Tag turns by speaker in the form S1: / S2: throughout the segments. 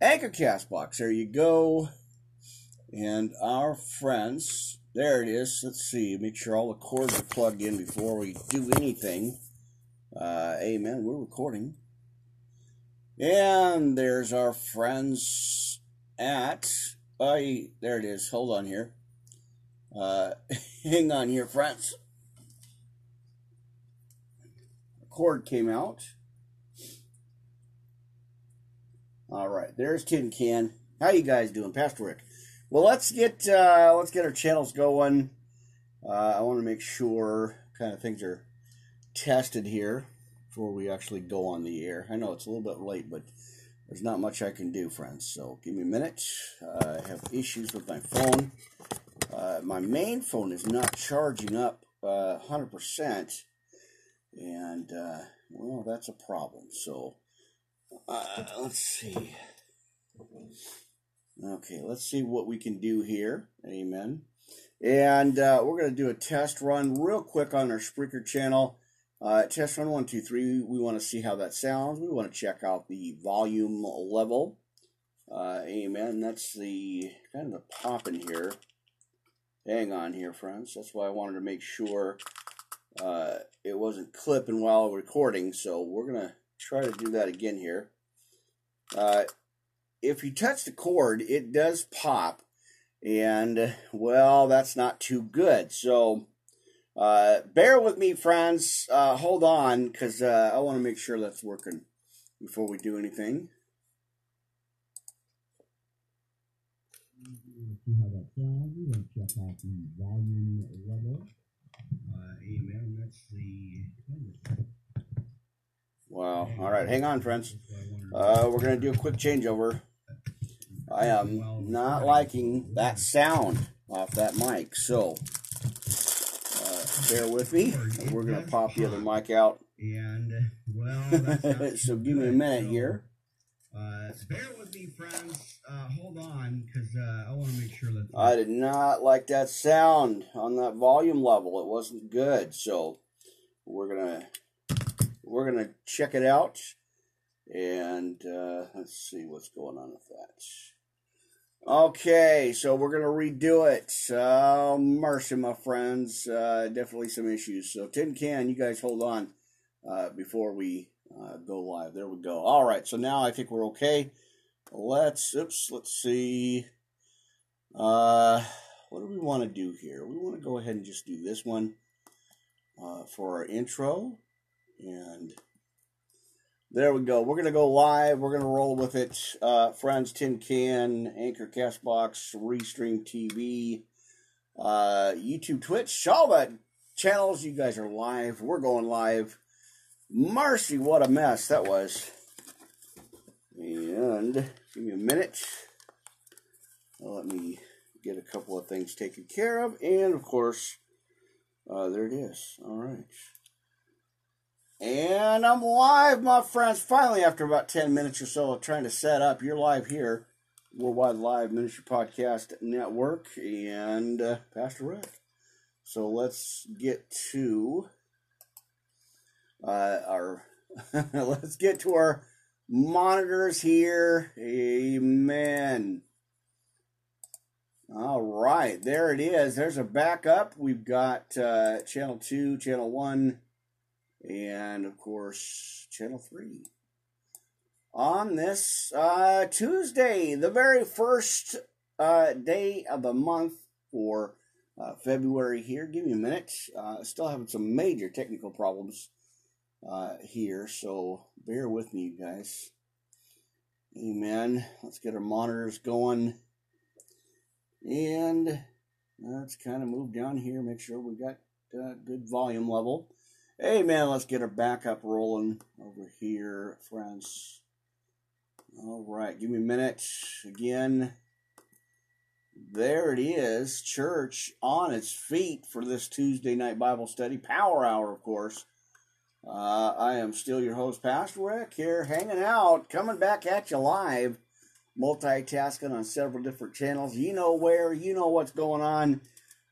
S1: Anchor Castbox. There you go. And our friends, there it is. Let's see, make sure all the cords are plugged in before we do anything. Uh, amen. We're recording. And there's our friends at. I there it is. Hold on here. Uh, hang on here, friends. Cord came out. All right, there's Tin Can. How you guys doing, Pastor Rick? Well, let's get uh, let's get our channels going. Uh, I want to make sure kind of things are tested here before we actually go on the air. I know it's a little bit late, but there's not much I can do, friends. So give me a minute. Uh, I have issues with my phone. Uh, my main phone is not charging up uh, 100%, and uh, well, that's a problem. So uh, let's see. Okay, let's see what we can do here. Amen. And uh, we're going to do a test run real quick on our Spreaker channel. Uh, test run one, two, three. We want to see how that sounds. We want to check out the volume level. Uh, amen. That's the kind of the pop in here. Hang on here, friends. That's why I wanted to make sure uh, it wasn't clipping while recording. So we're to try to do that again here. Uh, if you touch the cord, it does pop. And, well, that's not too good. So, uh, bear with me, friends. Uh, hold on, because uh, I want to make sure that's working before we do anything.
S2: check out the volume level. Uh, amen. That's the.
S1: Wow. All right, hang on, friends. Uh, we're going to do a quick changeover. I am not liking that sound off that mic, so uh, bear with me. We're going to pop the other mic out.
S2: And, well,
S1: so give me a minute here.
S2: Uh, bear with me, friends. Uh, hold on, because uh, I want to make sure that.
S1: I did not like that sound on that volume level. It wasn't good. So we're gonna we're gonna check it out, and uh, let's see what's going on with that. Okay, so we're gonna redo it. Oh, mercy, my friends. Uh, definitely some issues. So tin can, you guys hold on uh, before we uh, go live. There we go. All right, so now I think we're okay. Let's oops. Let's see. Uh, what do we want to do here? We want to go ahead and just do this one uh, for our intro. And there we go. We're going to go live. We're going to roll with it. Uh, Friends, Tin Can, Anchor, Castbox, Restream TV, uh, YouTube, Twitch, all that channels. You guys are live. We're going live. Marcy, what a mess that was. And give me a minute. Let me get a couple of things taken care of. And of course, uh, there it is. All right. And I'm live, my friends. Finally, after about 10 minutes or so of trying to set up, you're live here. Worldwide Live Ministry Podcast Network and uh, Pastor Rick. So let's get to uh, our let's get to our monitors here. Amen. All right, there it is. There's a backup. We've got uh, channel two, channel one, and of course, channel three. On this uh, Tuesday, the very first uh, day of the month for uh, February here. Give me a minute. Uh, still having some major technical problems uh, here, so bear with me, you guys. Amen. Let's get our monitors going. And let's kind of move down here, make sure we got uh, good volume level. Amen. Let's get our backup rolling over here, friends. All right, give me a minute. Again, there it is. Church on its feet for this Tuesday night Bible study. Power hour, of course. Uh, I am still your host, Pastor Rick, here hanging out, coming back at you live, multitasking on several different channels. You know where, you know what's going on.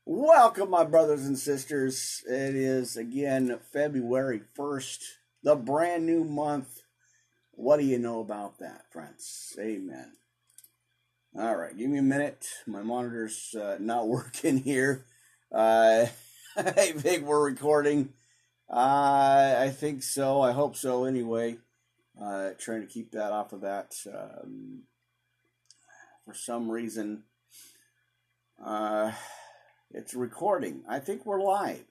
S1: Welcome, my brothers and sisters. It is again February 1st, the brand new month. What do you know about that, friends? Amen. All right, give me a minute. My monitor's uh, not working here. Uh, I think we're recording. Uh, I think so. I hope so. Anyway, uh, trying to keep that off of that. Um, for some reason, uh, it's recording. I think we're live.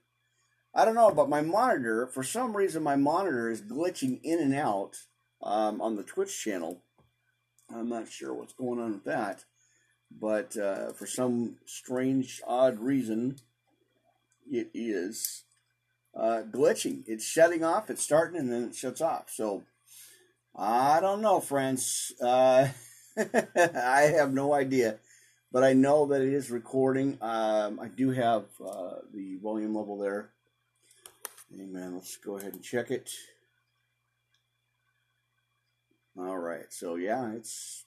S1: I don't know, but my monitor, for some reason, my monitor is glitching in and out um, on the Twitch channel. I'm not sure what's going on with that, but uh, for some strange, odd reason, it is uh, glitching. It's shutting off, it's starting, and then it shuts off. So I don't know, friends. Uh, I have no idea, but I know that it is recording. Um, I do have uh, the volume level there Amen. Let's go ahead and check it. All right. So yeah, it's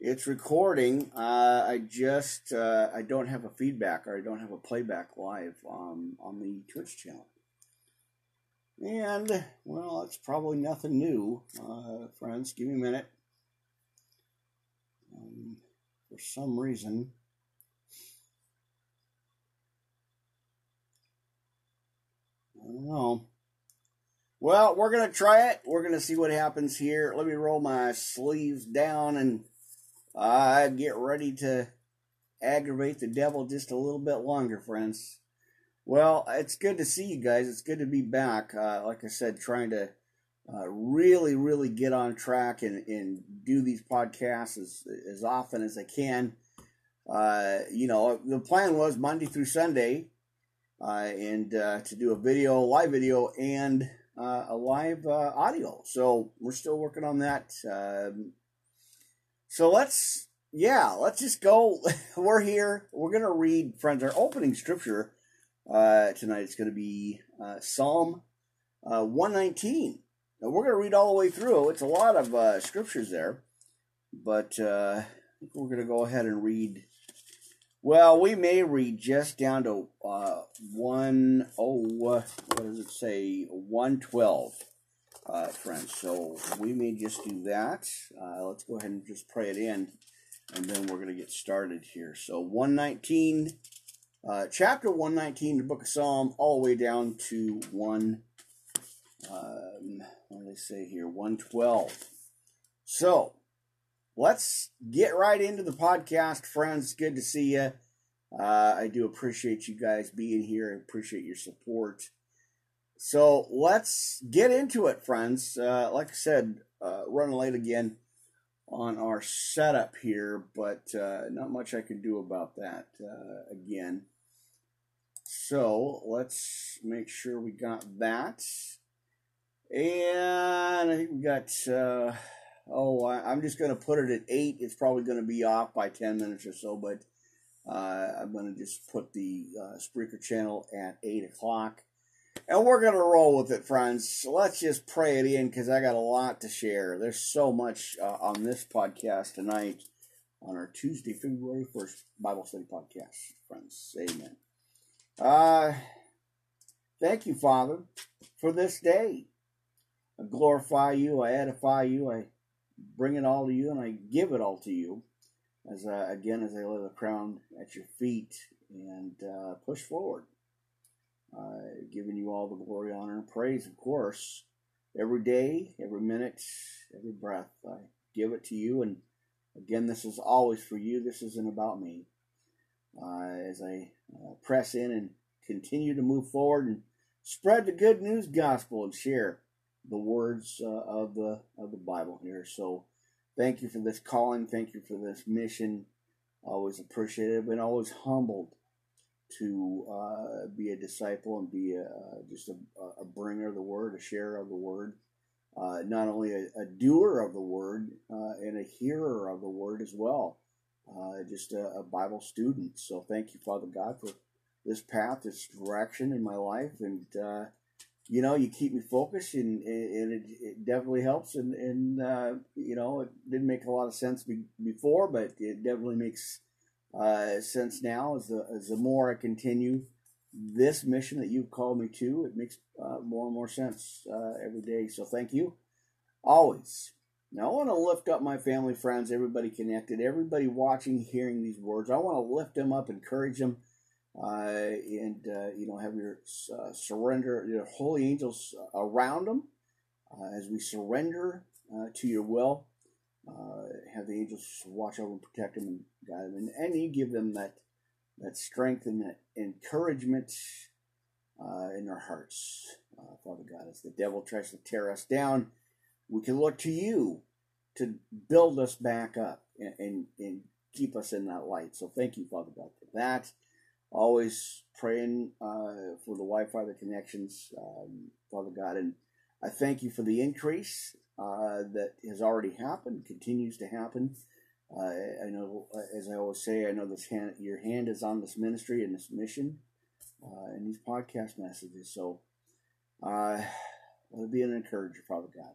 S1: it's recording. Uh, I just uh, I don't have a feedback or I don't have a playback live um, on the Twitch channel. And well, it's probably nothing new, uh, friends. Give me a minute. Um, for some reason, I don't know. Well, we're going to try it. We're going to see what happens here. Let me roll my sleeves down and uh, get ready to aggravate the devil just a little bit longer, friends. Well, it's good to see you guys. It's good to be back. Uh, like I said, trying to uh, really, really get on track and, and do these podcasts as, as often as I can. Uh, you know, the plan was Monday through Sunday uh, and uh, to do a video, live video, and uh, a live audio. So we're still working on that. Um, so let's, yeah, let's just go. we're here. We're gonna read, friends. Our opening scripture tonight It's going to be Psalm 119. Now we're going to read all the way through. It's a lot of uh, scriptures there, but uh, we're going to go ahead and read well, we may read just down to uh, one oh what does it say one twelve, uh, friends. So we may just do that. Uh, let's go ahead and just pray it in, and then we're gonna get started here. So one nineteen, uh, chapter one nineteen, the book of Psalm, all the way down to one. Um, what do they say here? One twelve. So let's get right into the podcast, friends. Good to see you. Uh, I do appreciate you guys being here. I appreciate your support. So let's get into it, friends. Uh, like I said, uh, running late again on our setup here, but uh, not much I can do about that uh, again. So let's make sure we got that. And I think we got uh, Oh, I, am just going to put it at eight. It's probably going to be off by 10 minutes or so, but uh, I'm going to just put the uh, Spreaker channel at 8 o'clock. And we're going to roll with it, friends. Let's just pray it in because I got a lot to share. There's so much uh, on this podcast tonight on our Tuesday, February 1st Bible study podcast, friends. Amen. Uh, thank you, Father, for this day. I glorify you. I edify you. I bring it all to you and I give it all to you. As I, again, as I lay the crown at your feet and uh, push forward, uh, giving you all the glory, honor, and praise, of course, every day, every minute, every breath. I give it to you, and again, this is always for you. This isn't about me. Uh, as I uh, press in and continue to move forward and spread the good news gospel and share the words uh, of the of the Bible here. So, thank you for this calling. Thank you for this mission. Always appreciative and always humbled to uh, be a disciple and be a, just a, a, bringer of the word, a sharer of the word. Uh, not only a, a, doer of the word uh, and a hearer of the word as well. Uh, just a, a Bible student. So thank you, Father God, for this path, this direction in my life, and uh, you know, you keep me focused, and, and it, it definitely helps. And, and uh, you know, it didn't make a lot of sense be, before, but it definitely makes uh, sense now. As the as the more I continue this mission that you've called me to, it makes uh, more and more sense uh, every day. So thank you. always. Now, I want to lift up my family, friends, everybody connected, everybody watching, hearing these words. I want to lift them up, encourage them, and uh, you know, have your uh, surrender, your holy angels around them uh, as we surrender uh, to your will. Uh, have the angels watch over and protect them and guide them, and, and you give them that that strength and that encouragement in their hearts, Father God. As the devil tries to tear us down, we can look to you to build us back up and, and, and keep us in that light. So thank you, Father God, for that. Always praying uh, for the Wi-Fi, the connections, um, Father God, and I thank you for the increase uh, that has already happened, continues to happen. Uh, I know, as I always say, I know this hand, your hand is on this ministry and this mission uh, and these podcast messages. So uh, let it be an encourager, Father God.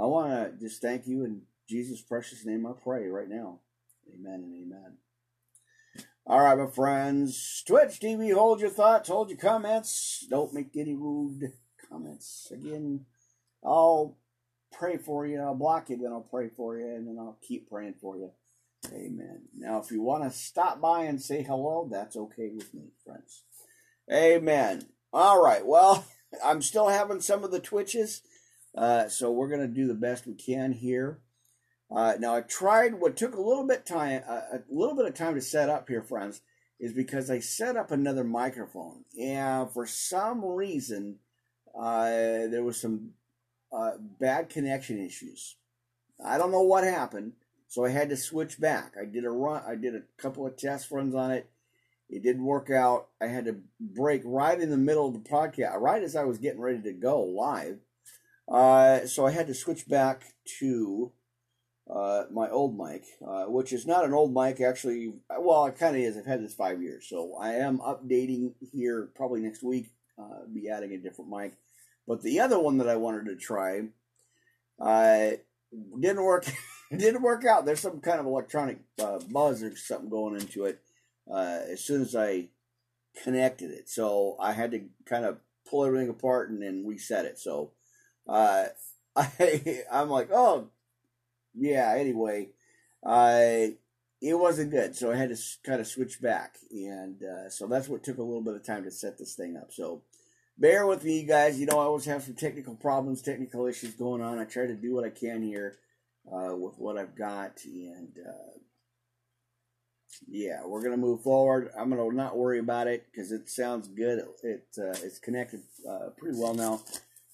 S1: I want to just thank you in Jesus' precious name. I pray right now. Amen and amen. All right, my friends. Twitch TV, hold your thoughts, hold your comments. Don't make any rude comments. Again, I'll pray for you. I'll block you, then I'll pray for you, and then I'll keep praying for you. Amen. Now, if you want to stop by and say hello, that's okay with me, friends. Amen. All right. Well, I'm still having some of the twitches. Uh, so we're going to do the best we can here. Uh, now I tried what took a little bit time, uh, a little bit of time to set up here, friends, is because I set up another microphone, and for some reason uh, there was some uh, bad connection issues. I don't know what happened, so I had to switch back. I did a run, I did a couple of test runs on it. It didn't work out. I had to break right in the middle of the podcast, right as I was getting ready to go live uh, so I had to switch back to uh, my old mic, uh, which is not an old mic actually. Well, it kind of is. I've had this five years, so I am updating here probably next week. Uh, be adding a different mic, but the other one that I wanted to try, uh, didn't work. didn't work out. There's some kind of electronic uh, buzz or something going into it uh, as soon as I connected it. So I had to kind of pull everything apart and then reset it. So uh, I I'm like, oh, yeah. Anyway, I it wasn't good, so I had to kind of switch back, and uh, so that's what took a little bit of time to set this thing up. So bear with me, guys. You know, I always have some technical problems, technical issues going on. I try to do what I can here uh, with what I've got, and uh, yeah, we're gonna move forward. I'm gonna not worry about it because it sounds good. It, it uh, it's connected uh, pretty well now.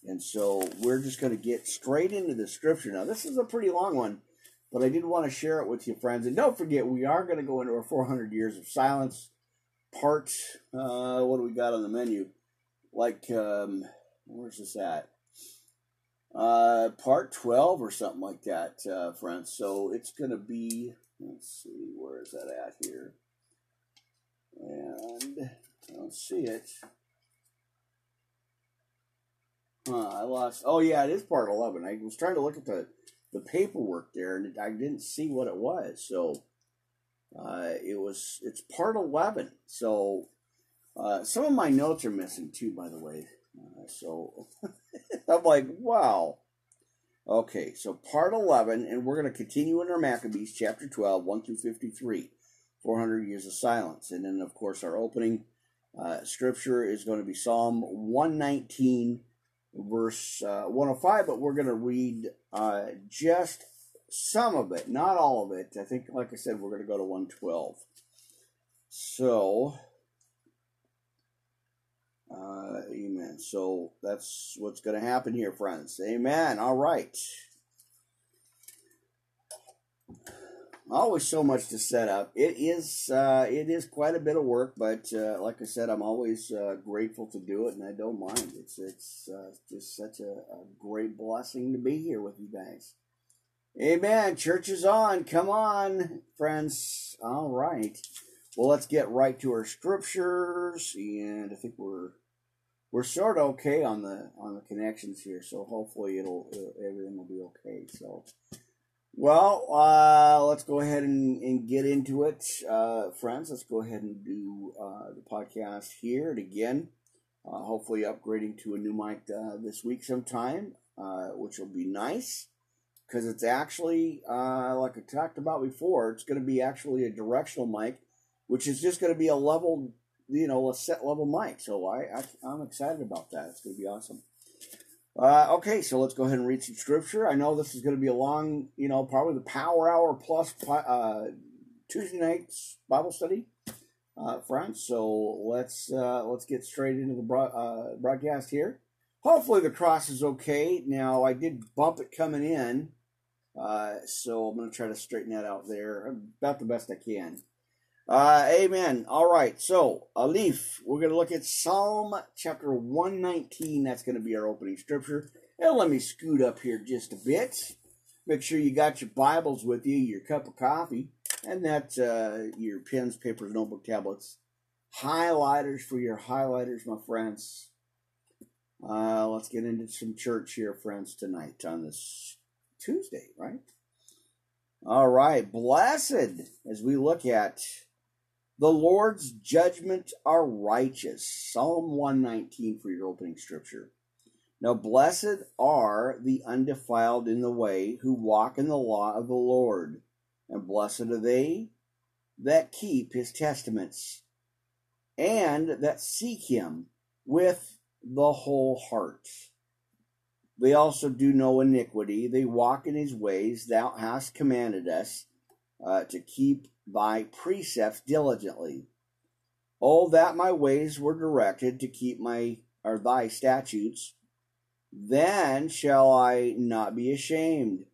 S1: And so we're just going to get straight into the scripture. Now, this is a pretty long one, but I did want to share it with you, friends. And don't forget, we are going to go into our 400 years of silence part. Uh, what do we got on the menu? Like, um, where's this at? Uh, part 12 or something like that, uh, friends. So it's going to be, let's see, where is that at here? And I don't see it. Huh, I lost. Oh yeah, it is part eleven. I was trying to look at the the paperwork there, and I didn't see what it was. So uh, it was. It's part eleven. So uh, some of my notes are missing too, by the way. Uh, so I'm like, wow. Okay, so part 11, and we're going to continue in our Maccabees, chapter 12, 1 through 53, 400 years of silence. And then, of course, our opening uh, scripture is going to be Psalm 119, verse uh, 105, but we're going to read uh, just some of it, not all of it. I think, like I said, we're going to go to 112. So, uh, amen. So that's what's going to happen here, friends. Amen. All right always so much to set up. It is uh, it is quite a bit of work, but uh, like I said, I'm always uh, grateful to do it, and I don't mind. It's it's uh, just such a, a, great blessing to be here with you guys. Amen. Church is on. Come on, friends. All right. Well, let's get right to our scriptures, and I think we're we're sort of okay on the on the connections here, so hopefully it'll, it'll everything will be okay. So. Well, uh, let's go ahead and, and get into it, uh, friends. Let's go ahead and do uh, the podcast here and again. Uh, hopefully, upgrading to a new mic uh, this week sometime, uh, which will be nice. because it's actually, like I talked about before, it's going to be actually a directional mic, which is just going to be a level, you know, a set level mic. So I, I I'm excited about that. It's going to be awesome. Uh, okay, so let's go ahead and read some scripture. I know this is going to be a long, you know, probably the power hour plus uh, Tuesday night's Bible study, uh, friends. So let's uh, let's get straight into the uh, broadcast here. Hopefully the cross is okay. Now I did bump it coming in, uh, so I'm going to try to straighten that out there about the best I can. Uh, amen. All right. So, Aleph, we're going to look at Psalm chapter 119. That's going to be our opening scripture. And let me scoot up here just a bit. Make sure you got your Bibles with you, your cup of coffee, and that uh, your pens, papers, notebook, tablets, highlighters for your highlighters, my friends. Uh, let's get into some church here, friends, tonight on this Tuesday, right? All right. Blessed as we look at the Lord's judgments are righteous. Psalm 119 for your opening scripture. Now, blessed are the undefiled in the way who walk in the law of the Lord, and blessed are they that keep his testaments, and that seek him with the whole heart. They also do no iniquity, they walk in his ways. Thou hast commanded us uh, to keep thy precepts diligently. Oh, that my ways were directed to keep my or thy statutes, then shall I not be ashamed.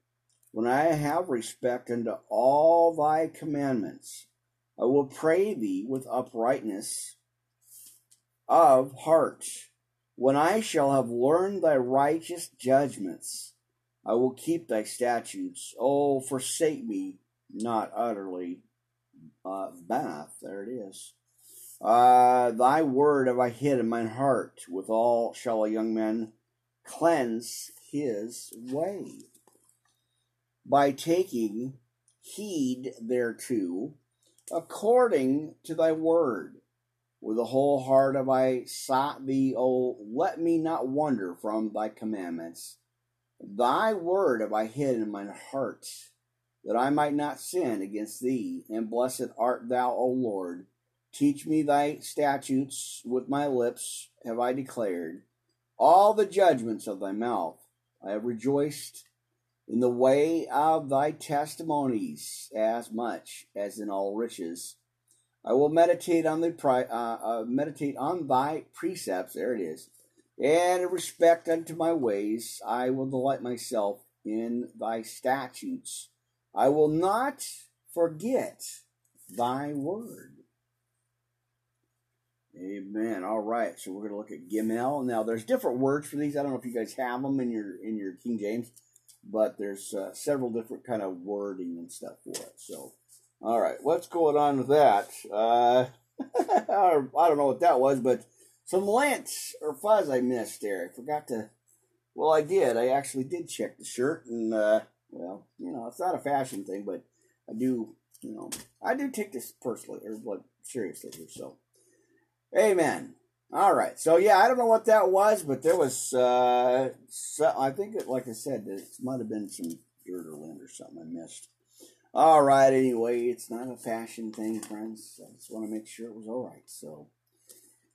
S1: When I have respect unto all thy commandments, I will pray thee with uprightness of heart. When I shall have learned thy righteous judgments, I will keep thy statutes. Oh, forsake me not utterly uh, bath. There it is. Uh, thy word have I hid in mine heart. With all shall a young man cleanse his way. By taking heed thereto, according to thy word. With a whole heart have I sought thee, O let me not wander from thy commandments. Thy word have I hid in mine heart that I might not sin against thee. And blessed art thou, O Lord. Teach me thy statutes, with my lips have I declared. All the judgments of thy mouth I have rejoiced in the way of thy testimonies as much as in all riches. I will meditate on the uh, uh, meditate on thy precepts. There it is. And in respect unto my ways, I will delight myself in thy statutes. I will not forget thy word. Amen. All right, so we're going to look at Gimel. Now, there's different words for these. I don't know if you guys have them in your in your King James, but there's uh, several different kind of wording and stuff for it. So, all right, what's going on with that? Uh, I don't know what that was, but some lint or fuzz I missed there. I forgot to. Well, I did. I actually did check the shirt, and uh, well, you know, it's not a fashion thing, but I do, you know, I do take this personally or like seriously here. So, amen. All right. So yeah, I don't know what that was, but there was, uh, so, I think it, like I said, it might have been some dirt or lint or something I missed. All right. Anyway, it's not a fashion thing, friends. I just want to make sure it was all right. So,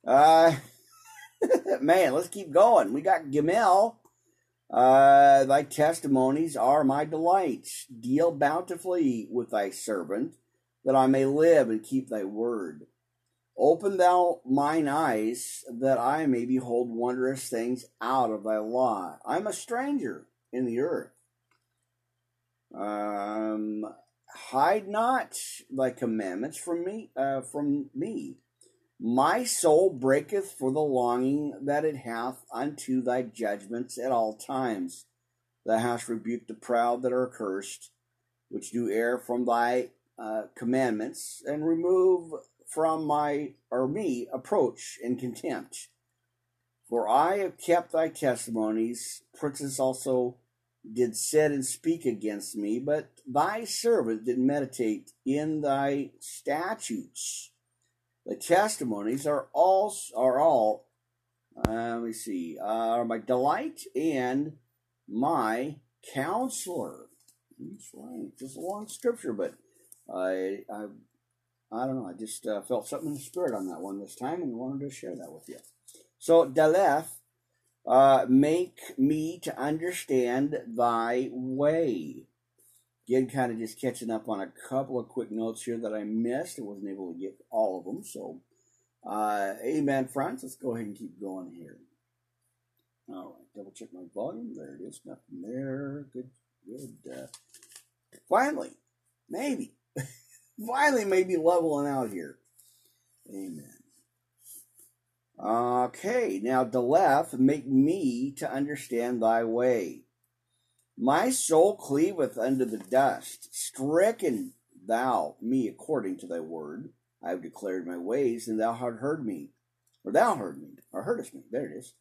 S1: uh, man, let's keep going. We got Gimel uh, thy testimonies are my delights. Deal bountifully with thy servant, that I may live and keep thy word. Open thou mine eyes, that I may behold wondrous things out of thy law. I'm a stranger in the earth. Um, hide not thy commandments from me. Uh, from me. My soul breaketh for the longing that it hath unto thy judgments at all times. Thou hast rebuked the proud that are accursed, which do err from thy uh, commandments, and remove from my or me approach and contempt. For I have kept thy testimonies. Princes also did sit and speak against me, but thy servant did meditate in thy statutes. The testimonies are all are all uh, let me see are my delight and my counselor. That's right. Just a long scripture, but I, I, I don't know. I just uh, felt something in the spirit on that one this time, and wanted to share that with you. So, Daleth, uh, make me to understand thy way. Again, kind of just catching up on a couple of quick notes here that I missed. I wasn't able to get all of them. So, uh, amen, friends. Let's go ahead and keep going here. All right, double check my volume. There it is. Nothing there. Good, good. Uh, finally, maybe, finally, maybe leveling out here. Amen. Okay, now Deleth, make me to understand thy way. My soul cleaveth unto the dust. Stricken thou me according to thy word. I have declared my ways, and thou hast heard me. Or thou heard me, or heardest me. There it is.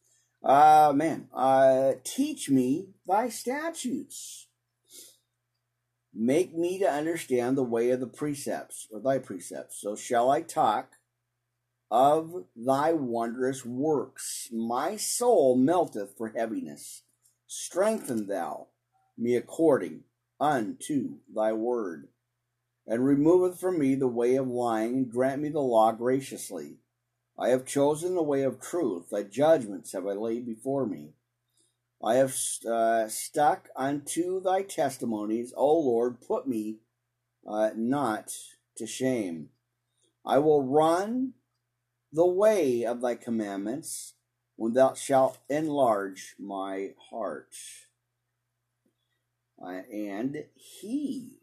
S1: Uh, man, uh, teach me thy statutes. Make me to understand the way of the precepts, or thy precepts. So shall I talk of thy wondrous works. My soul melteth for heaviness. Strengthen thou me according unto thy word, and removeth from me the way of lying, and grant me the law graciously. I have chosen the way of truth, thy judgments have I laid before me. I have uh, stuck unto thy testimonies, O Lord, put me uh, not to shame. I will run the way of thy commandments when thou shalt enlarge my heart. Uh, and he,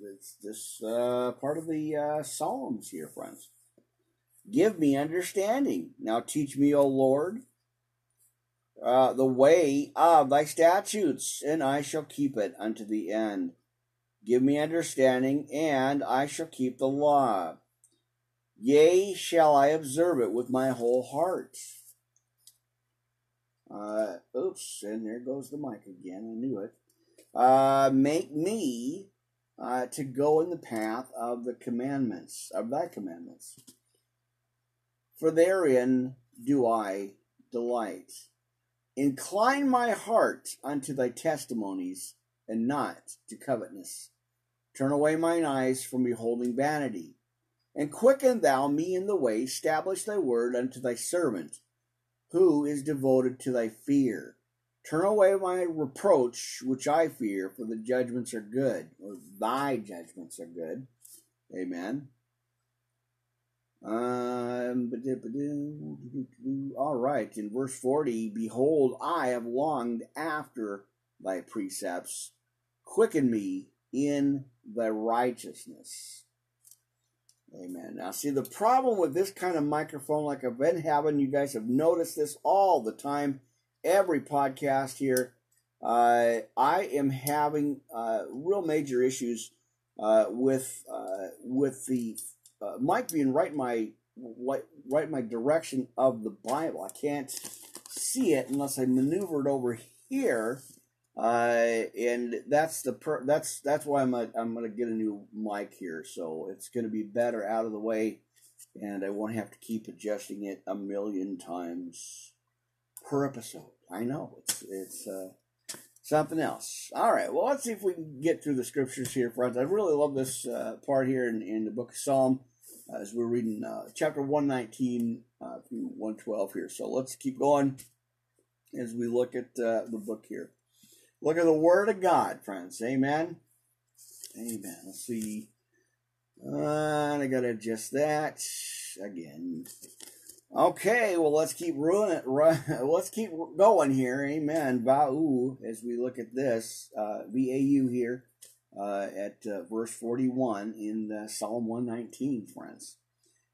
S1: it's this uh, part of the uh, Psalms here, friends. Give me understanding. Now teach me, O Lord, uh, the way of thy statutes, and I shall keep it unto the end. Give me understanding, and I shall keep the law. Yea, shall I observe it with my whole heart. Uh, oops, and there goes the mic again. I knew it. Uh, make me uh, to go in the path of the commandments, of thy commandments. For therein do I delight. Incline my heart unto thy testimonies, and not to covetousness. Turn away mine eyes from beholding vanity. And quicken thou me in the way, establish thy word unto thy servant, who is devoted to thy fear. Turn away my reproach, which I fear, for the judgments are good, or thy judgments are good. Amen. Um, all right, in verse 40, behold, I have longed after thy precepts. Quicken me in thy righteousness. Amen. Now, see, the problem with this kind of microphone, like I've been having, you guys have noticed this all the time, every podcast here. Uh, I am having uh, real major issues uh, with uh, with the uh, mic being right in my right in my direction of the Bible. I can't see it unless I maneuver it over here uh, and that's the per- that's that's why I'm a, I'm gonna get a new mic here, so it's gonna be better out of the way, and I won't have to keep adjusting it a million times per episode. I know it's it's uh, something else. All right, well let's see if we can get through the scriptures here, friends. I really love this uh, part here in, in the book of Psalm as we're reading uh, chapter one nineteen uh, through one twelve here. So let's keep going as we look at uh, the book here. Look at the Word of God, friends. Amen. Amen. Let's see. Uh, I gotta adjust that again. Okay, well let's keep ruining it. Let's keep going here. Amen. Va'u, as we look at this, uh, V-A-U here, uh, at uh, verse 41 in Psalm 119, friends.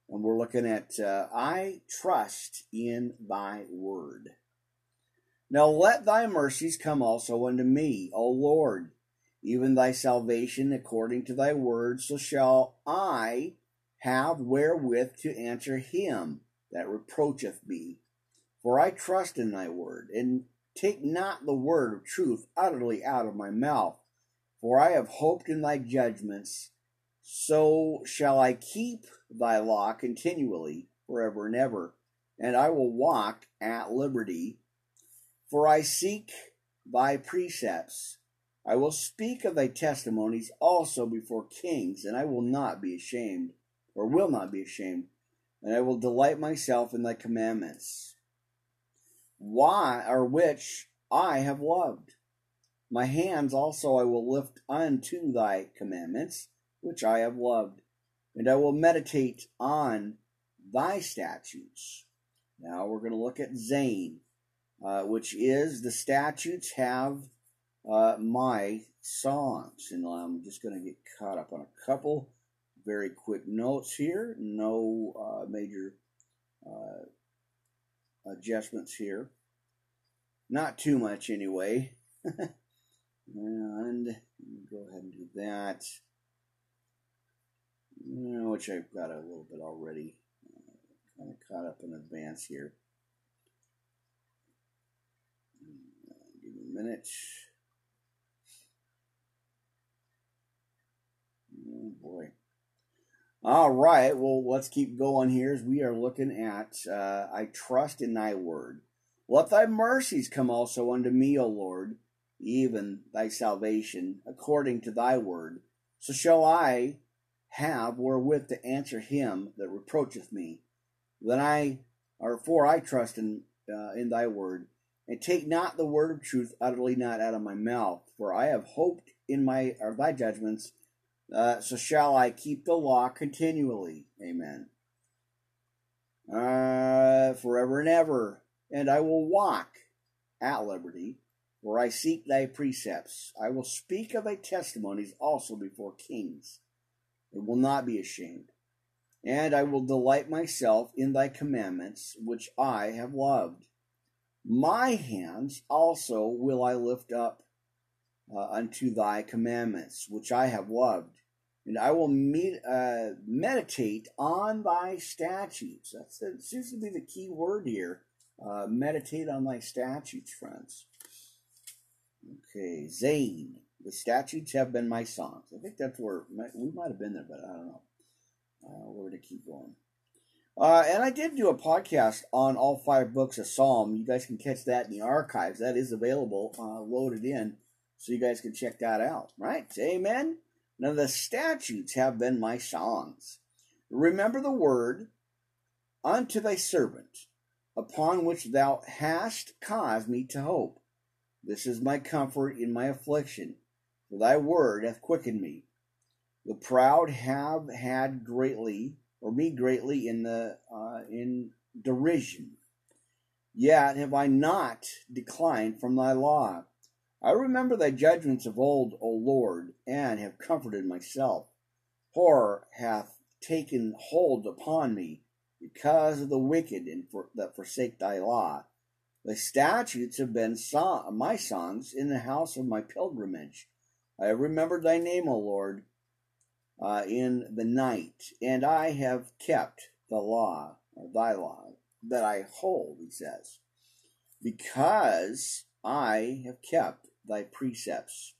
S1: And we're looking at, uh, I trust in thy word. Now let thy mercies come also unto me, O Lord, even thy salvation according to thy word, so shall I have wherewith to answer him that reproacheth me. For I trust in thy word, and take not the word of truth utterly out of my mouth. For I have hoped in thy judgments, so shall I keep thy law continually, forever and ever, and I will walk at liberty for I seek thy precepts. I will speak of thy testimonies also before kings, and I will not be ashamed, or will not be ashamed, and I will delight myself in thy commandments. Why, or which I have loved. My hands also I will lift unto thy commandments, which I have loved, and I will meditate on thy statutes. Now we're going to look at Zain, uh, which is the statutes have uh, my songs. And I'm just going to get caught up on a couple very quick notes here. No uh, major uh, adjustments here. Not too much anyway. and go ahead and do that. Which I've got a little bit already. Uh, kind of caught up in advance here. Give me a minute. Oh boy. All right. Well, let's keep going here as we are looking at uh, I trust in thy word. Let thy mercies come also unto me, O Lord, even thy salvation, according to thy word. So shall I have wherewith to answer him that reproacheth me. Then I, or for I trust in, uh, in thy word, and take not the word of truth utterly not out of my mouth, for I have hoped in my or thy judgments uh, so shall I keep the law continually. Amen. Uh, forever and ever. And I will walk at liberty, where I seek thy precepts. I will speak of thy testimonies also before kings, and will not be ashamed. And I will delight myself in thy commandments, which I have loved. My hands also will I lift up uh, unto thy commandments, which I have loved. And I will uh, meditate on thy statutes. That's, that seems to be the key word here. Uh, meditate on thy statutes, friends. Okay, Zain. The statutes have been my songs. I think that's where we might have been there, but I don't know. Uh, where to keep going? Uh, and I did do a podcast on all five books of Psalm. You guys can catch that in the archives. That is available, uh, loaded in so you guys can check that out, right? Amen. Now the statutes have been my songs. Remember the word unto thy servant, upon which thou hast caused me to hope. This is my comfort in my affliction, for thy word hath quickened me. The proud have had greatly, or me greatly, in the uh, in derision. Yet have I not declined from thy law. I remember thy judgments of old, O Lord, and have comforted myself. Horror hath taken hold upon me because of the wicked and for, that forsake thy law. Thy statutes have been song, my songs in the house of my pilgrimage. I have remembered thy name, O Lord, uh, in the night, and I have kept the law, or thy law, that I hold, he says, because I have kept thy precepts.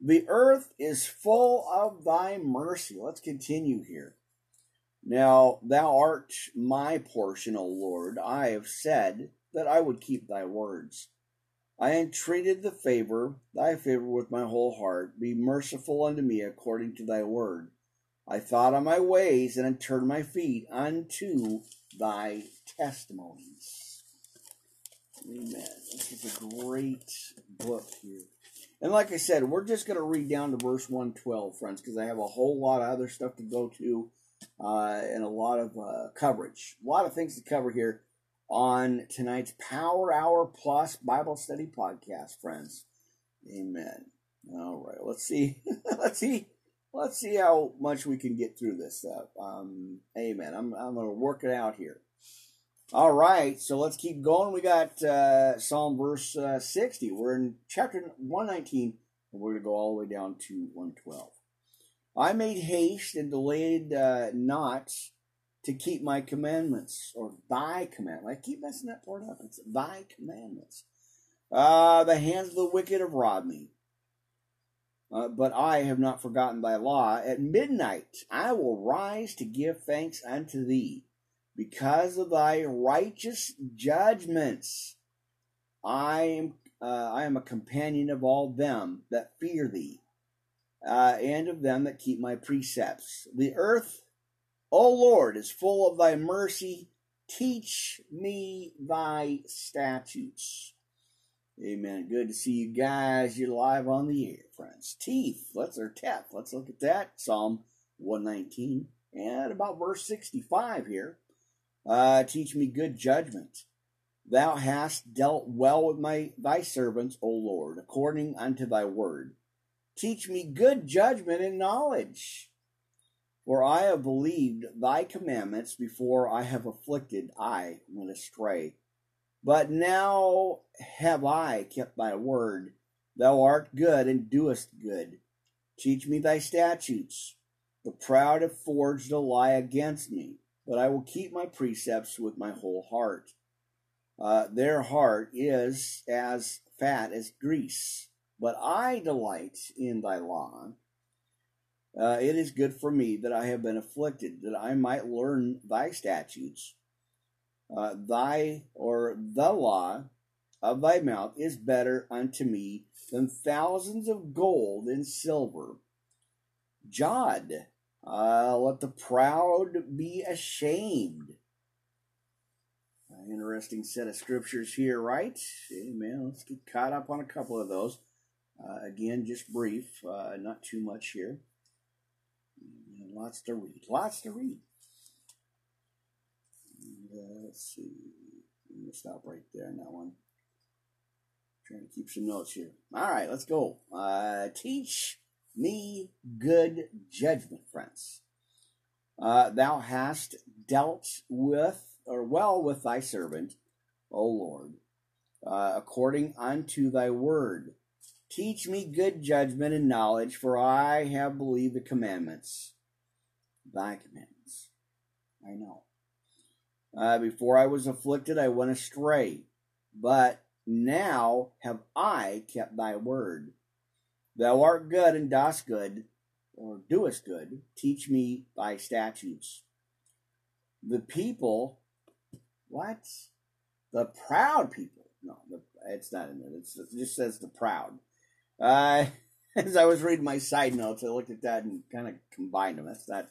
S1: The earth is full of thy mercy. Let's continue here. Now, thou art my portion, O Lord. I have said that I would keep thy words. I entreated the favor, thy favor with my whole heart. Be merciful unto me according to thy word. I thought on my ways and turned my feet unto thy testimonies. Amen. This is a great book here. And like I said, we're just going to read down to verse 112, friends, because I have a whole lot of other stuff to go to uh, and a lot of uh, coverage. A lot of things to cover here on tonight's Power Hour Plus Bible Study Podcast, friends. Amen. All right, let's see. let's see. Let's see how much we can get through this stuff. Um, amen. I'm, I'm going to work it out here. All right, so let's keep going. We got uh, Psalm verse uh, 60. We're in chapter 119, and we're going to go all the way down to 112. I made haste and delayed uh, not to keep my commandments, or thy commandments. I keep messing that part up. It's thy commandments. Uh, the hands of the wicked have robbed me. Uh, but I have not forgotten thy law. At midnight I will rise to give thanks unto thee because of thy righteous judgments. I am uh, I am a companion of all them that fear thee, uh, and of them that keep my precepts. The earth, O Lord, is full of thy mercy. Teach me thy statutes. Amen. Good to see you guys. You're live on the air, friends. Teeth. Let's or teth. Let's look at that. Psalm 119 and about verse 65 here. Uh, teach me good judgment. Thou hast dealt well with my thy servants, O Lord, according unto thy word. Teach me good judgment and knowledge. For I have believed thy commandments before I have afflicted, I went astray. But now have I kept thy word. Thou art good and doest good. Teach me thy statutes. The proud have forged a lie against me, but I will keep my precepts with my whole heart. Uh, their heart is as fat as grease, but I delight in thy law. Uh, it is good for me that I have been afflicted, that I might learn thy statutes. Uh, thy or the law of thy mouth is better unto me than thousands of gold and silver. Jod, uh, let the proud be ashamed. interesting set of scriptures here, right? Amen. Let's get caught up on a couple of those. Uh, again, just brief, uh, not too much here. Lots to read. Lots to read. And, uh, let's see. I'm going to stop right there on that one. Trying to keep some notes here. All right, let's go. Uh, teach me good judgment, friends. Uh, thou hast dealt with, or well with thy servant, O Lord, uh, according unto thy word. Teach me good judgment and knowledge, for I have believed the commandments, thy commandments. I know. Uh, before I was afflicted, I went astray, but now have I kept thy word. Thou art good and dost good, or doest good. Teach me thy statutes. The people, what? The proud people. No, it's not in there. It just says the proud. Uh, as I was reading my side notes, I looked at that and kind of combined them. That's not,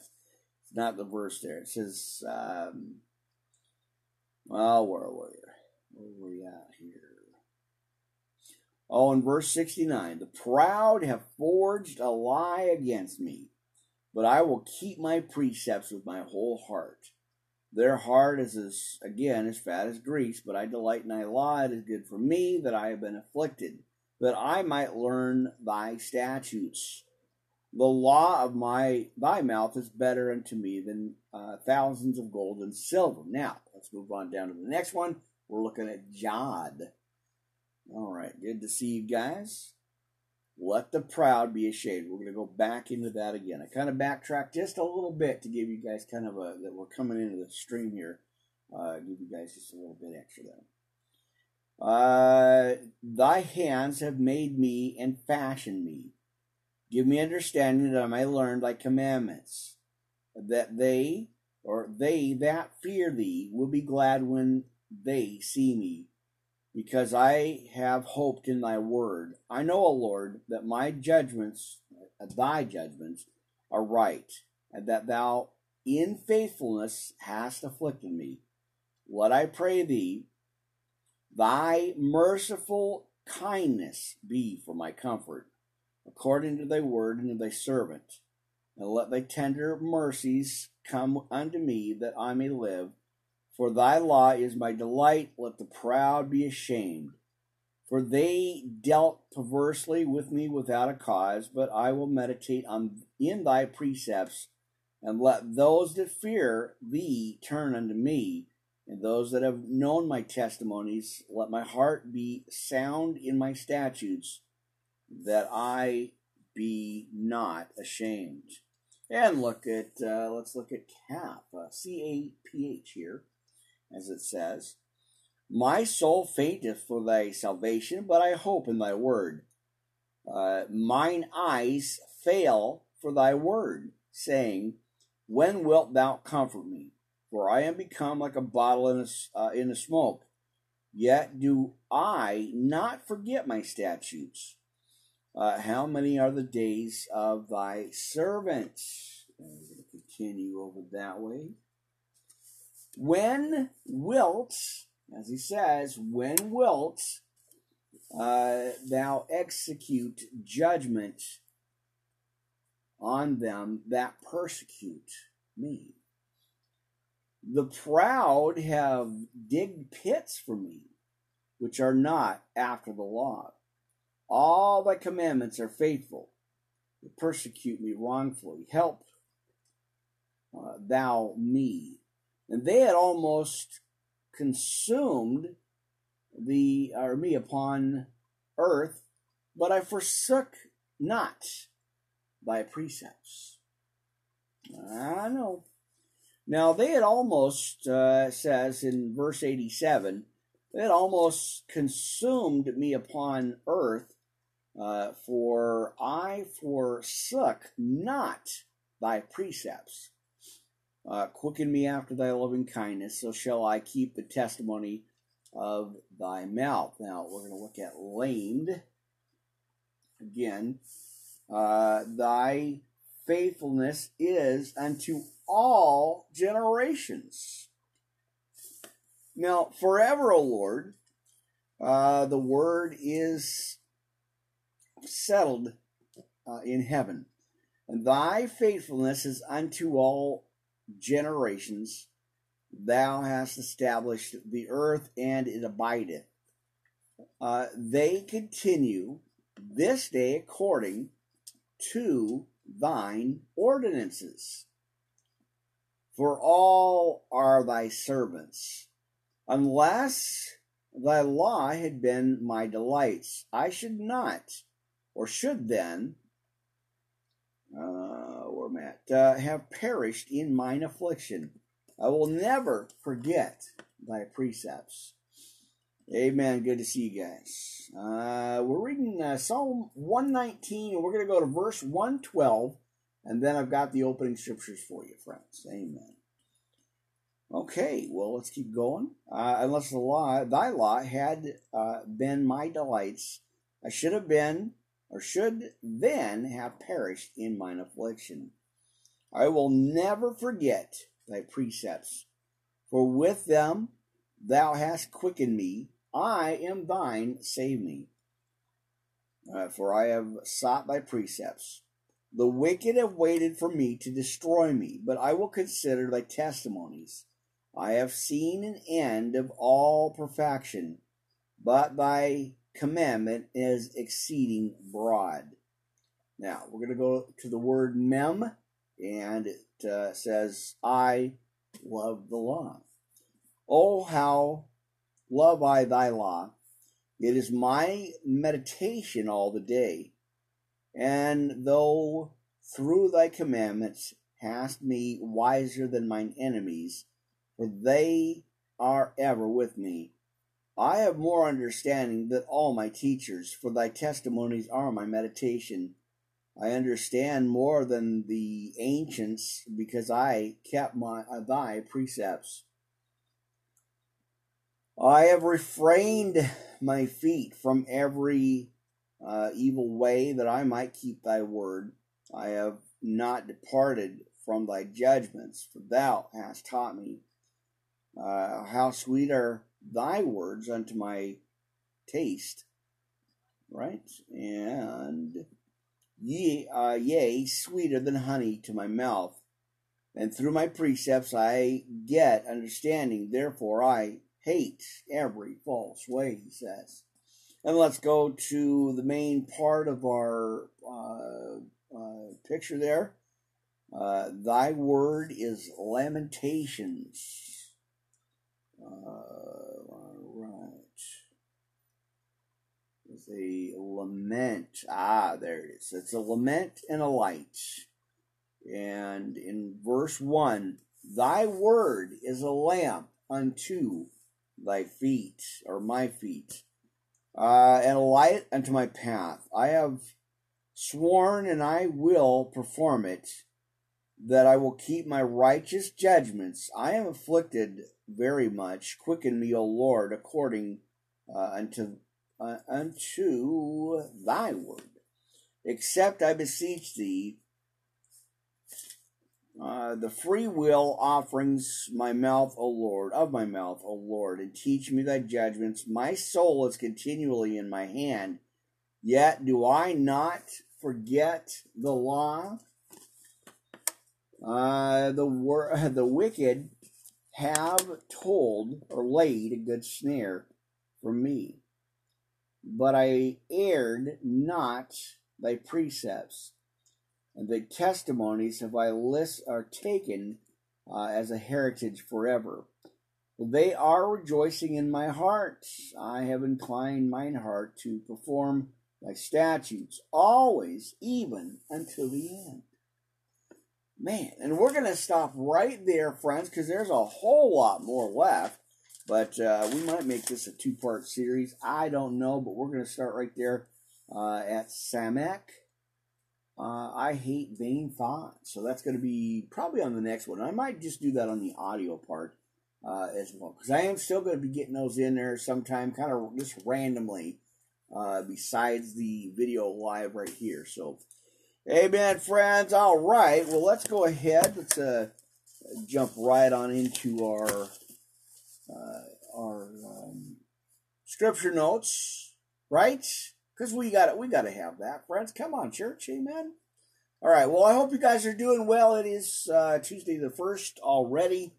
S1: not the verse there. It says, um, well, where were you? Where were we at here? Oh, in verse 69, the proud have forged a lie against me, but I will keep my precepts with my whole heart. Their heart is as, again, as fat as grease, but I delight in thy law. It is good for me that I have been afflicted, that I might learn thy statutes. The law of my thy mouth is better unto me than uh, thousands of gold and silver. Now, let's move on down to the next one. We're looking at Jod. All right, good to see you guys. Let the proud be ashamed. We're going to go back into that again. I kind of backtracked just a little bit to give you guys kind of a that we're coming into the stream here. Uh, give you guys just a little bit extra there. Uh, thy hands have made me and fashioned me. Give me understanding that I may learn thy commandments, that they or they that fear thee will be glad when they see me because I have hoped in thy word. I know, O Lord, that my judgments, uh, thy judgments, are right, and that thou in faithfulness hast afflicted me. Let I pray thee, thy merciful kindness be for my comfort, according to thy word and to thy servant. And let thy tender mercies come unto me, that I may live for thy law is my delight. Let the proud be ashamed. For they dealt perversely with me without a cause, but I will meditate on in thy precepts, and let those that fear thee turn unto me, and those that have known my testimonies, let my heart be sound in my statutes, that I be not ashamed. And look at uh, let's look at CAP, uh, C A P H here as it says. My soul fainteth for thy salvation, but I hope in thy word. Uh, mine eyes fail for thy word, saying, When wilt thou comfort me? For I am become like a bottle in a, uh, in a smoke. Yet do I not forget my statutes. Uh, how many are the days of thy servant? And we're going to continue over that way. When wilt, as he says, when wilt uh, thou execute judgment on them that persecute me? The proud have digged pits for me, which are not after the law. All thy commandments are faithful. They persecute me wrongfully. Help uh, thou me. And they had almost consumed the or me upon earth, but I forsook not thy precepts. I know. Now they had almost uh, says in verse eighty-seven, they had almost consumed me upon earth, uh, for I forsook not thy precepts. Uh, quicken me after thy loving kindness, so shall I keep the testimony of thy mouth. Now we're going to look at lamed again. Uh, thy faithfulness is unto all generations. Now, forever, O Lord, uh, the word is settled uh, in heaven, and thy faithfulness is unto all generations. Thou hast established the earth, and it abideth. Uh, they continue this day according to thine ordinances. For all are thy servants, unless thy law had been my delights. I should not, or should then, uh, I uh, have perished in mine affliction. I will never forget thy precepts. Amen. Good to see you guys. Uh, we're reading uh, Psalm 119, and we're going to go to verse 112, and then I've got the opening scriptures for you, friends. Amen. Okay, well, let's keep going. Uh, unless the law, thy law, had uh, been my delights, I should have been, or should then have perished in mine affliction. I will never forget thy precepts, for with them thou hast quickened me. I am thine, save me. Uh, for I have sought thy precepts. The wicked have waited for me to destroy me, but I will consider thy testimonies. I have seen an end of all perfection, but thy commandment is exceeding broad. Now, we're going to go to the word mem, and it uh, says, I love the law. Oh, how love I thy law. It is my meditation all the day. And though through thy commandments hast me wiser than mine enemies, for they are ever with me. I have more understanding than all my teachers, for thy testimonies are my meditation. I understand more than the ancients, because I kept my uh, thy precepts. I have refrained my feet from every uh, evil way that I might keep thy word. I have not departed from thy judgments, for thou hast taught me. Uh, how sweet are thy words unto my taste, right? And ye, uh, yea, sweeter than honey to my mouth. And through my precepts I get understanding. Therefore I hate every false way, he says. And let's go to the main part of our uh, uh, picture there. Uh, Thy word is Lamentations. Uh, all right. It's a lament. Ah, there it is. It's a lament and a light. And in verse 1, Thy word is a lamp unto thy feet, or my feet, uh, and a light unto my path. I have sworn and I will perform it. that I will keep my righteous judgments. I am afflicted very much. Quicken me, O Lord, according uh, unto uh, unto thy word. Except I beseech thee uh, the free will offerings my mouth, O Lord, of my mouth, O Lord, and teach me thy judgments. My soul is continually in my hand. Yet do I not forget the law. Uh, the wor- the wicked have told or laid a good snare for me, but I erred not thy precepts and the testimonies of thy lists are taken uh, as a heritage forever. They are rejoicing in my heart. I have inclined mine heart to perform thy statutes, always, even until the end. Man, and we're going to stop right there, friends, because there's a whole lot more left. But uh, we might make this a two part series. I don't know, but we're going to start right there uh, at Samech uh, I hate vain thoughts. So that's going to be probably on the next one. I might just do that on the audio part uh, as well. Because I am still going to be getting those in there sometime, kind of just randomly, uh, besides the video live right here. So, amen, friends. All right. Well, let's go ahead. Let's uh, jump right on into our, uh, our um, scripture notes, right? Because we got we got to have that, friends. Come on, church, amen. All right. Well, I hope you guys are doing well. It is uh, Tuesday the first already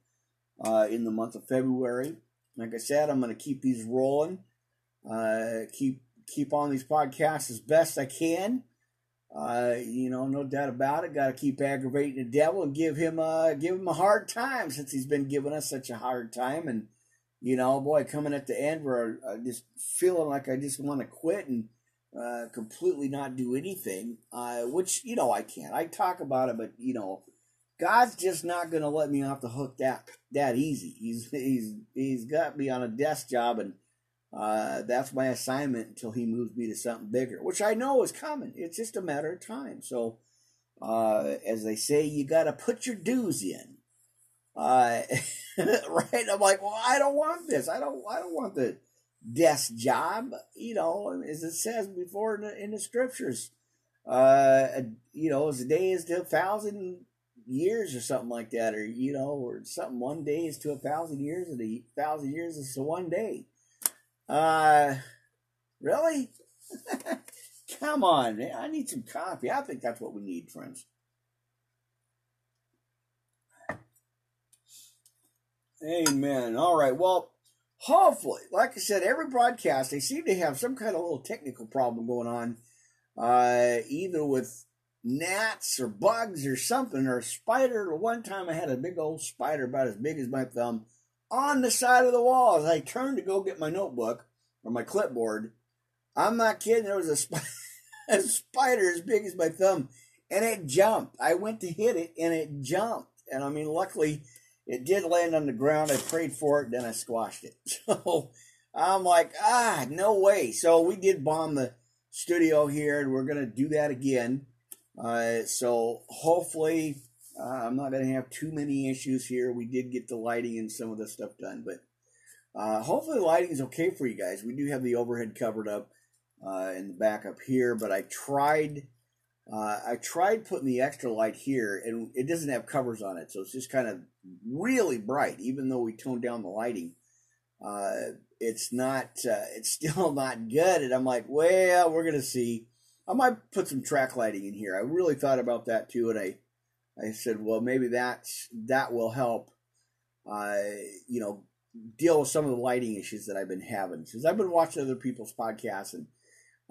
S1: uh, in the month of February. Like I said, I'm going to keep these rolling. Uh, keep keep on these podcasts as best I can. Uh, you know, no doubt about it. Got to keep aggravating the devil and give him a give him a hard time since he's been giving us such a hard time. And you know, boy, coming at the end where I just feeling like I just want to quit and uh, completely not do anything, uh, which, you know, I can't. I talk about it, but, you know, God's just not going to let me off the hook that that easy. He's he's he's got me on a desk job, and uh, that's my assignment until he moves me to something bigger, which I know is coming. It's just a matter of time. So, uh, as they say, you got to put your dues in, uh, right? I'm like, well, I don't want this. I don't. I don't want the desk job, you know, as it says before in the, in the scriptures. Uh, you know, as a day is to a thousand years or something like that, or you know, or something. One day is to a thousand years, and a thousand years is to one day. Uh, really? Come on, man. I need some coffee. I think that's what we need, friends. Amen. All right. Well, hopefully, like I said, every broadcast they seem to have some kind of little technical problem going on, uh, either with gnats or bugs or something or a spider. One time I had a big old spider about as big as my thumb on the side of the wall as I turned to go get my notebook or my clipboard. I'm not kidding. There was a, sp- a spider as big as my thumb, and it jumped. I went to hit it, and it jumped. And I mean, luckily it did land on the ground. I prayed for it, then I squashed it. So I'm like, ah, no way. So we did bomb the studio here, and we're gonna do that again. Uh, so hopefully, uh, I'm not gonna have too many issues here. We did get the lighting and some of the stuff done, but uh, hopefully the lighting is okay for you guys. We do have the overhead covered up uh, in the back up here, but I tried. Uh, I tried putting the extra light here, and it doesn't have covers on it, so it's just kind of really bright. Even though we toned down the lighting, uh, it's not. Uh, it's still not good. And I'm like, well, we're gonna see. I might put some track lighting in here. I really thought about that too, and I, I said, well, maybe that's that will help. Uh, you know, deal with some of the lighting issues that I've been having since I've been watching other people's podcasts and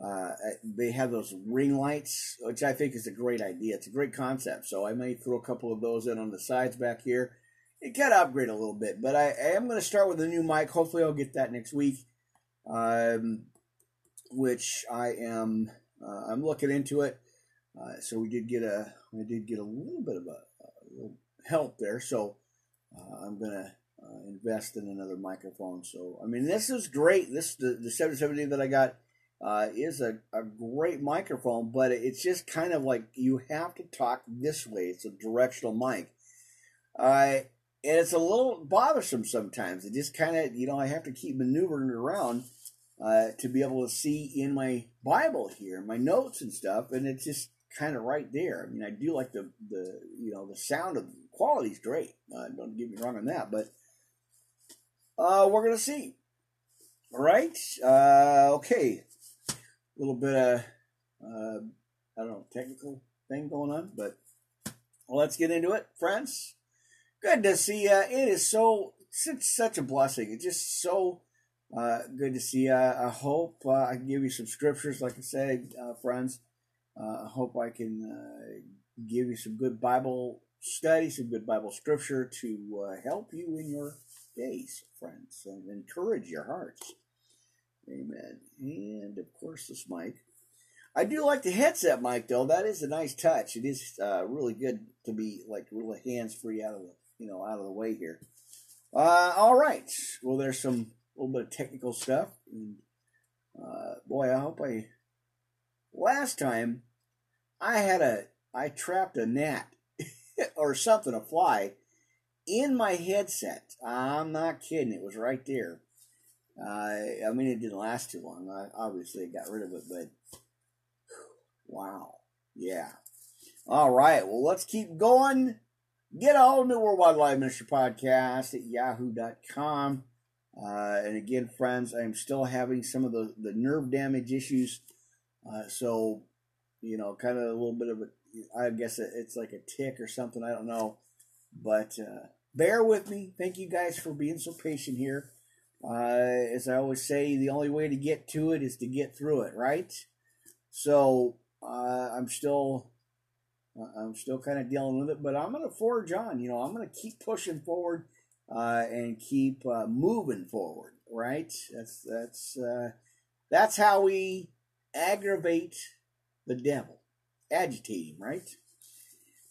S1: uh, they have those ring lights, which I think is a great idea. It's a great concept. So I may throw a couple of those in on the sides back here. It can upgrade a little bit, but I, I am going to start with a new mic. Hopefully, I'll get that next week, um, which I am. Uh, I'm looking into it. Uh, so we did get a we did get a little bit of a, a help there. So uh, I'm gonna uh, invest in another microphone. So I mean, this is great. This the the 770 that I got uh, is a, a great microphone, but it's just kind of like you have to talk this way. It's a directional mic. Uh, and it's a little bothersome sometimes. It just kind of, you know, I have to keep maneuvering around uh, to be able to see in my Bible here, my notes and stuff, and it's just kind of right there. I mean, I do like the the you know the sound of quality's great. Uh, don't get me wrong on that, but uh, we're gonna see. All right. Uh, okay. Little bit of uh, I don't know technical thing going on, but let's get into it, friends. Good to see you. It is so it's such a blessing. It's just so uh, good to see you. I hope uh, I can give you some scriptures, like I said, uh, friends. Uh, I hope I can uh, give you some good Bible study, some good Bible scripture to uh, help you in your days, friends, and encourage your hearts. Amen. And of course, this mic. I do like the headset mic, though. That is a nice touch. It is really good to be like really hands free out of the you know out of the way here. all right. Well, there's some little bit of technical stuff. And, uh, boy, I hope I. Last time, I had a I trapped a gnat or something, a fly, in my headset. I'm not kidding. It was right there. Uh, I mean, it didn't last too long. I, obviously, got rid of it, but wow, yeah. All right, well, let's keep going. Get a hold of me, Worldwide Ministry Podcast at yahoo.com. Uh, and again, friends, I'm still having some of the, the nerve damage issues. Uh, so, you know, kind of a little bit of a, I guess it's like a tick or something. I don't know. But uh, bear with me. Thank you guys for being so patient here. Uh, as I always say, the only way to get to it is to get through it, right? So uh, I'm still. I'm still kind of dealing with it, but I'm to forge on. You know, I'm to keep pushing forward uh, and keep uh, moving forward. Right? That's that's uh, that's how we aggravate the devil, agitate him. Right?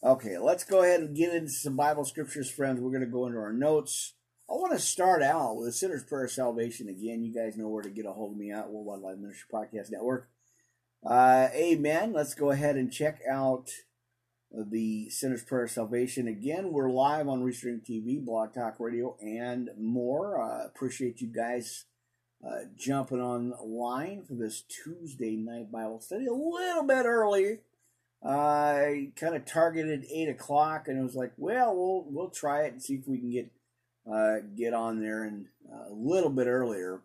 S1: Okay, let's go ahead and get into some Bible scriptures, friends. We're to go into our notes. I want to start out with sinner's prayer of salvation. Again, you guys know where to get a hold of me at Worldwide Live Ministry Podcast Network. Uh, amen. Let's go ahead and check out the Sinner's Prayer of Salvation. Again, we're live on Restream TV, Blog Talk Radio, and more. Uh, appreciate you guys uh, jumping online for this Tuesday night Bible study a little bit early. I kind of targeted eight o'clock, and it was like, well, we'll we'll try it and see if we can get uh, get on there and uh, a little bit earlier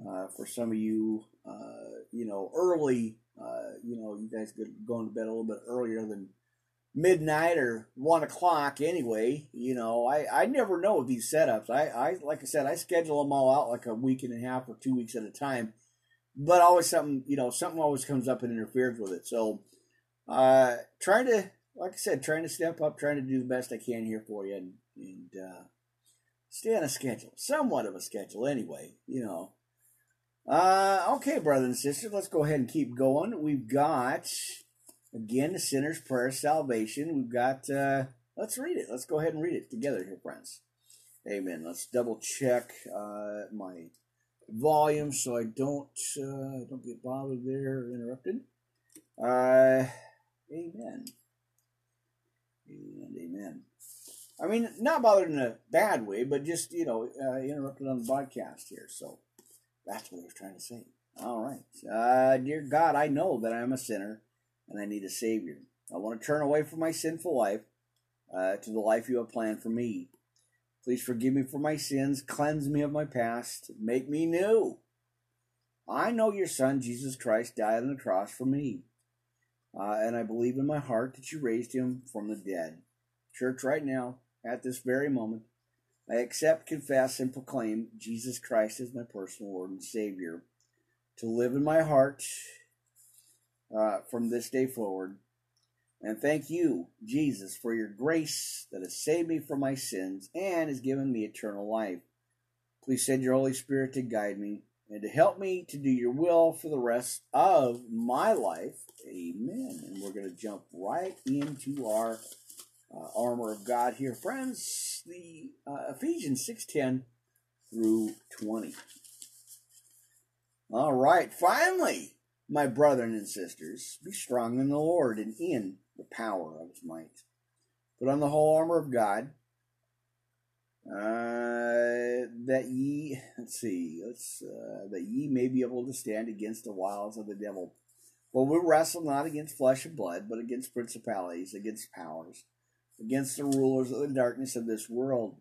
S1: uh, for some of you. Uh, you know, early. you know, you guys get going to bed a little bit earlier than midnight or one o'clock anyway. You know, I, I never know with these setups. I, I like I said, I schedule them all out like a week and a half or two weeks at a time. But always something, you know, something always comes up and interferes with it. So, uh, trying to, like I said, trying to step up, trying to do the best I can here for you, and, and uh, stay on a schedule, somewhat of a schedule, anyway. You know. Uh, okay, brothers and sisters, let's go ahead and keep going. We've got Again, the sinner's prayer of salvation. We've got, uh, let's read it. Let's go ahead and read it together here, friends. Amen. Let's double check uh, my volume so I don't uh, don't get bothered there or interrupted. Uh, amen. And amen. I mean, not bothered in a bad way, but just, you know, uh, interrupted on the podcast here. So that's what I was trying to say. All right. Uh, dear God, I know that I'm a sinner and I need a Savior. I want to turn away from my sinful life uh, to the life you have planned for me. Please forgive me for my sins, cleanse me of my past, make me new. I know your Son, Jesus Christ, died on the cross for me, uh, and I believe in my heart that you raised him from the dead. Church, right now, at this very moment, I accept, confess, and proclaim Jesus Christ as my personal Lord and Savior. To live in my heart uh, from this day forward. And thank you, Jesus, for your grace that has saved me from my sins and has given me eternal life. Please send your Holy Spirit to guide me and to help me to do your will for the rest of my life. Amen. And we're going to jump right into our uh, armor of God here, friends. The uh, Ephesians 6:10 through 20. All right, finally, my brethren and sisters, be strong in the Lord and in the power of his might. Put on the whole armor of God, uh, that ye let's see, let's uh, that ye may be able to stand against the wiles of the devil. For we wrestle not against flesh and blood, but against principalities, against powers, against the rulers of the darkness of this world,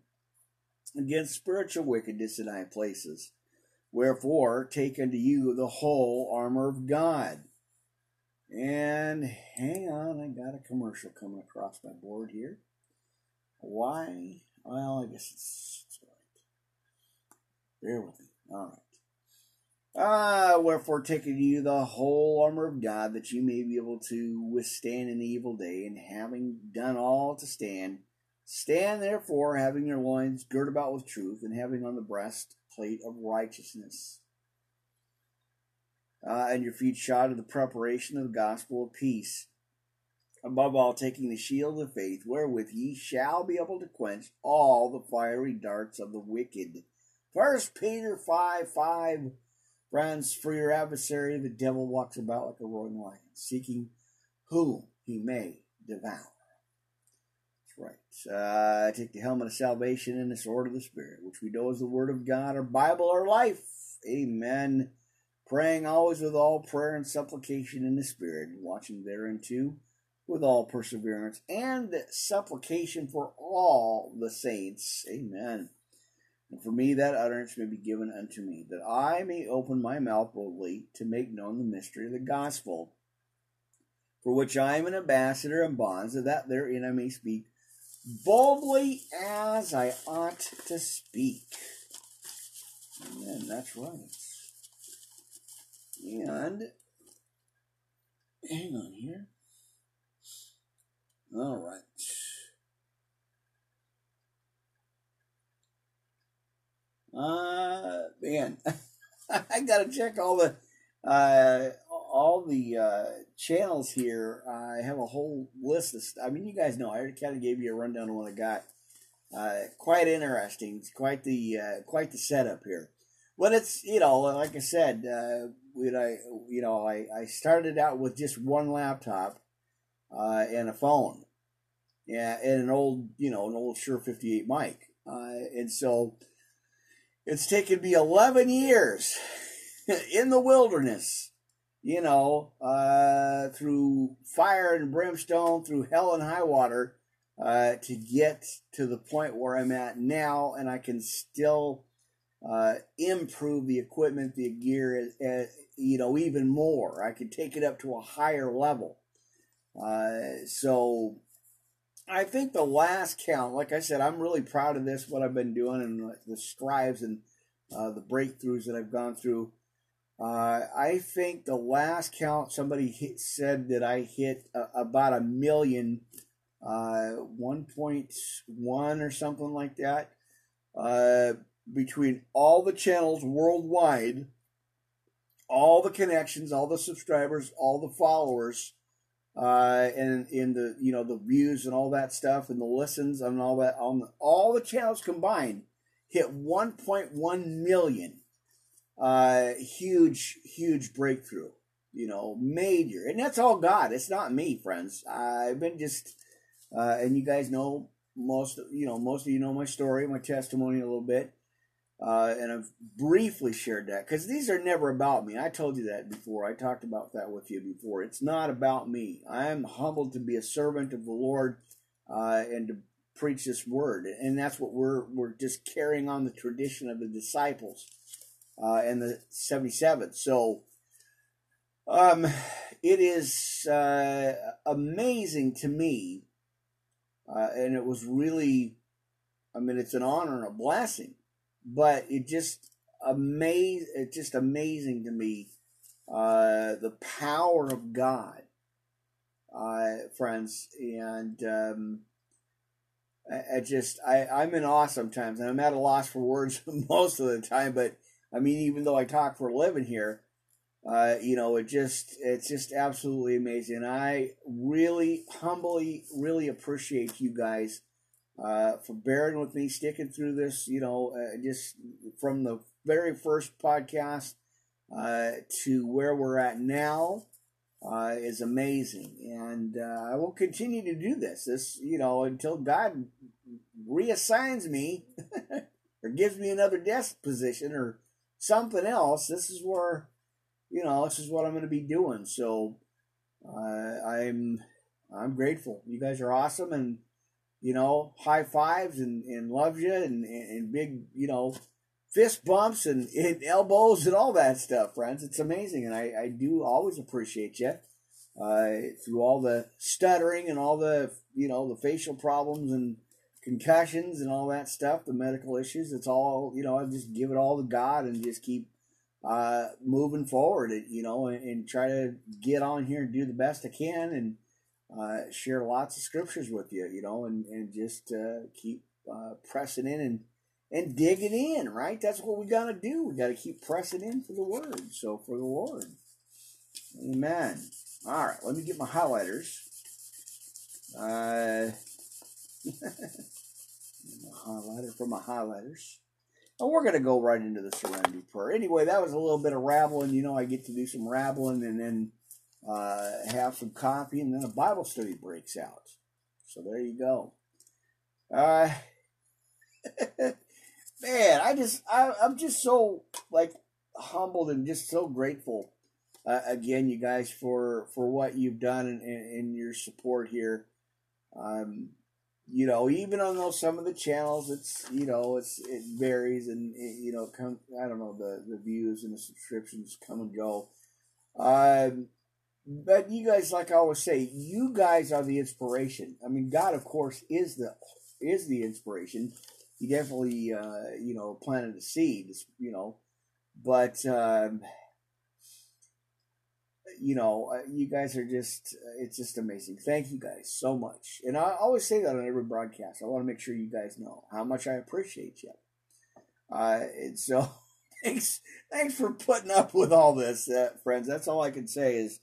S1: against spiritual wickedness in high places. Wherefore, take unto you the whole armor of God. And hang on, I got a commercial coming across my board here. Why? Well, I guess it's. Bear with me. All right. Ah, wherefore take unto you the whole armor of God, that you may be able to withstand an evil day, and having done all to stand, stand therefore, having your loins girt about with truth, and having on the breastplate of righteousness, uh, and your feet shod with the preparation of the gospel of peace. Above all, taking the shield of faith, wherewith ye shall be able to quench all the fiery darts of the wicked. First Peter 5 5 Friends, for your adversary, the devil walks about like a roaring lion, seeking whom he may devour. That's right. Uh, take the helmet of salvation and the sword of the Spirit, which we know is the Word of God, our Bible, our life. Amen. Praying always with all prayer and supplication in the Spirit, and watching thereunto with all perseverance and supplication for all the saints. Amen. And for me that utterance may be given unto me, that I may open my mouth boldly to make known the mystery of the gospel, for which I am an ambassador in bonds, that therein I may speak boldly as I ought to speak. Amen. That's right. And hang on here. All right. Uh, man, I gotta check all the uh, all the uh, channels here. I have a whole list of. St- I mean, you guys know. I already kind of gave you a rundown of what I got. Uh, quite interesting. It's quite the uh, quite the setup here. But it's you know, like I said, uh, when I you know I, I started out with just one laptop uh, and a phone, yeah, and an old you know an old Shure fifty eight mic, uh, and so it's taken me 11 years in the wilderness, you know, uh, through fire and brimstone, through hell and high water, uh, to get to the point where I'm at now, and I can still uh, improve the equipment, the gear, uh, you know, even more. I can take it up to a higher level. Uh, so I think the last count, like I said, I'm really proud of this, what I've been doing, and the strives and uh, the breakthroughs that I've gone through. Uh, I think the last count, somebody hit, said that I hit about a million, uh, 1.1 or something like that, uh, between all the channels worldwide, all the connections, all the subscribers, all the followers uh, and in the you know the views and all that stuff and the listens and all that on the, all the channels combined hit 1.1 million. Uh, huge, huge breakthrough. You know, major, and that's all God. It's not me, friends. I've been just, uh, and you guys know most. You know, most of you know my story, my testimony a little bit. Uh, and I've briefly shared that because these are never about me. I told you that before. I talked about that with you before. It's not about me. I am humbled to be a servant of the Lord uh, and to preach this word, and that's what we're we're just carrying on the tradition of the disciples uh, and the seventy seven. So, um, it is uh, amazing to me, uh, and it was really, I mean, it's an honor and a blessing but it just amazing. It's just amazing to me uh, the power of God, uh, friends, and um, I, I, just I I'm in awe sometimes, and I'm at a loss for words most of the time. But I mean, even though I talk for a living here. Uh, you know, it just it's just absolutely amazing. I really humbly, really appreciate you guys uh, for bearing with me, sticking through this. You know, uh, just from the very first podcast uh, to where we're at now uh, is amazing, and uh, I will continue to do this. This, you know, until God reassigns me or gives me another desk position or something else. This is where, you know, this is what I'm going to be doing. So uh, I'm I'm grateful. You guys are awesome, and you know, high fives and, and loves you and, and big, you know, fist bumps and, and, elbows and all that stuff, friends. It's amazing. And I, I do always appreciate you uh, through all the stuttering and all the, you know, the facial problems and concussions and all that stuff, the medical issues. It's all, you know, I just give it all to God and just keep uh, moving forward, you know, and, and try to get on here and do the best I can. And, uh, share lots of scriptures with you, you know, and, and just uh, keep uh, pressing in and, and digging in, right? That's what we got to do. We got to keep pressing in for the word. So for the Lord. Amen. All right, let me get my highlighters. Uh, my highlighter for my highlighters. And we're going to go right into the serenity prayer. Anyway, that was a little bit of rabbling. You know, I get to do some rabbling and then uh, have some coffee, and then a Bible study breaks out. So there you go. Uh, man, I just I, I'm just so like humbled and just so grateful uh, again, you guys, for for what you've done and, and, your support here. Um, you know, even on those some of the channels, it's you know it's it varies and it, you know come I don't know the the views and the subscriptions come and go. Um, but you guys, like I always say, you guys are the inspiration. I mean, God, of course, is the is the inspiration. He definitely, uh, you know, planted the seed, you know, but um, you know, uh, you guys are just, it's just amazing. Thank you guys so much. And I always say that on every broadcast. I want to make sure you guys know how much I appreciate you. Uh, and so, thanks, thanks for putting up with all this, uh, friends. That's all I can say is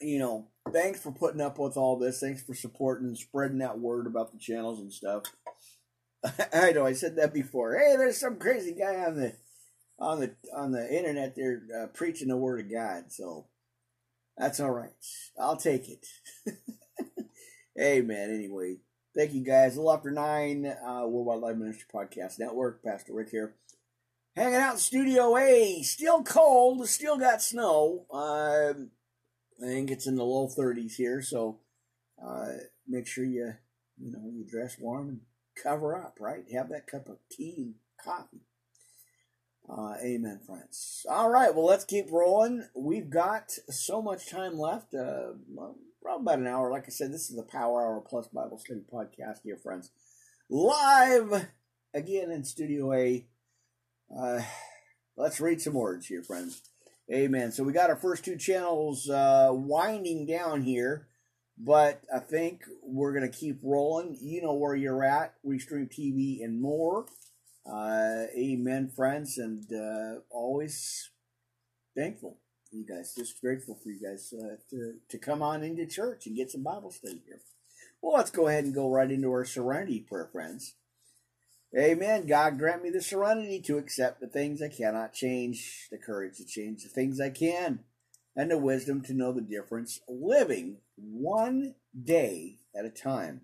S1: you know, thanks for putting up with all this. Thanks for supporting and spreading that word about the channels and stuff. I know I said that before. Hey, there's some crazy guy on the on the on the internet there uh, preaching the word of God. So that's all right. I'll take it. Amen. Anyway, thank you guys. A little after nine, uh, Worldwide Live Ministry Podcast Network. Pastor Rick here. Hanging out in Studio A. Still cold. Still got snow. Um, I think it's in the low 30s here, so uh, make sure you you know you dress warm and cover up, right? Have that cup of tea and coffee. Uh, amen, friends. All right, well, let's keep rolling. We've got so much time left. Uh, probably about an hour. Like I said, this is the Power Hour Plus Bible Study Podcast, dear friends. Live again in Studio A. Uh, let's read some words here, friends. Amen. So we got our first two channels uh, winding down here, but I think we're going to keep rolling. You know where you're at, Restream TV and more. Uh, amen, friends, and uh, always thankful. You guys, just grateful for you guys uh, to, to come on into church and get some Bible study here. Well, let's go ahead and go right into our serenity prayer, friends. Amen. God grant me the serenity to accept the things I cannot change, the courage to change the things I can, and the wisdom to know the difference, living one day at a time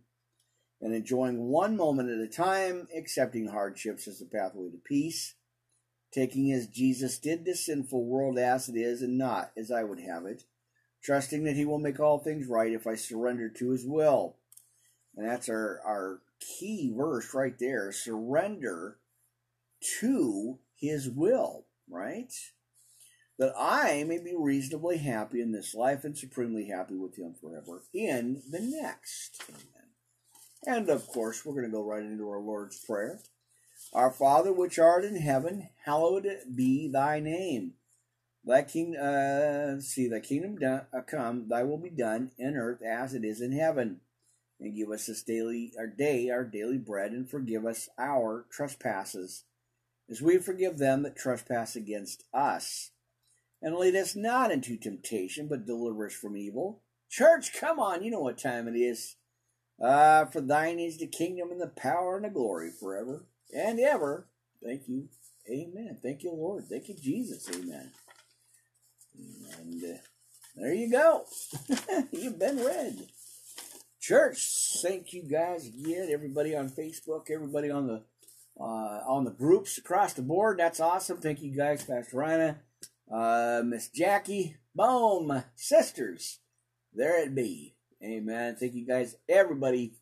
S1: and enjoying one moment at a time, accepting hardships as the pathway to peace, taking as Jesus did the sinful world as it is and not as I would have it, trusting that He will make all things right if I surrender to His will. And that's our, our key verse right there surrender to his will, right? That I may be reasonably happy in this life and supremely happy with him forever in the next. Amen. And of course, we're going to go right into our Lord's Prayer. Our Father, which art in heaven, hallowed be thy name. Thy king, uh, see, thy kingdom done, uh, come, thy will be done in earth as it is in heaven and give us this daily our day our daily bread and forgive us our trespasses as we forgive them that trespass against us and lead us not into temptation but deliver us from evil church come on you know what time it is uh, for thine is the kingdom and the power and the glory forever and ever thank you Amen. Thank you, Lord. Thank you, Jesus. Amen. And uh, there you go. You've been read. Church, thank you guys again. Everybody on Facebook, everybody on the uh, on the groups across the board. That's awesome. Thank you guys, Pastor Rhina, uh, Miss Jackie, boom, sisters. There it be. Amen. Thank you guys, everybody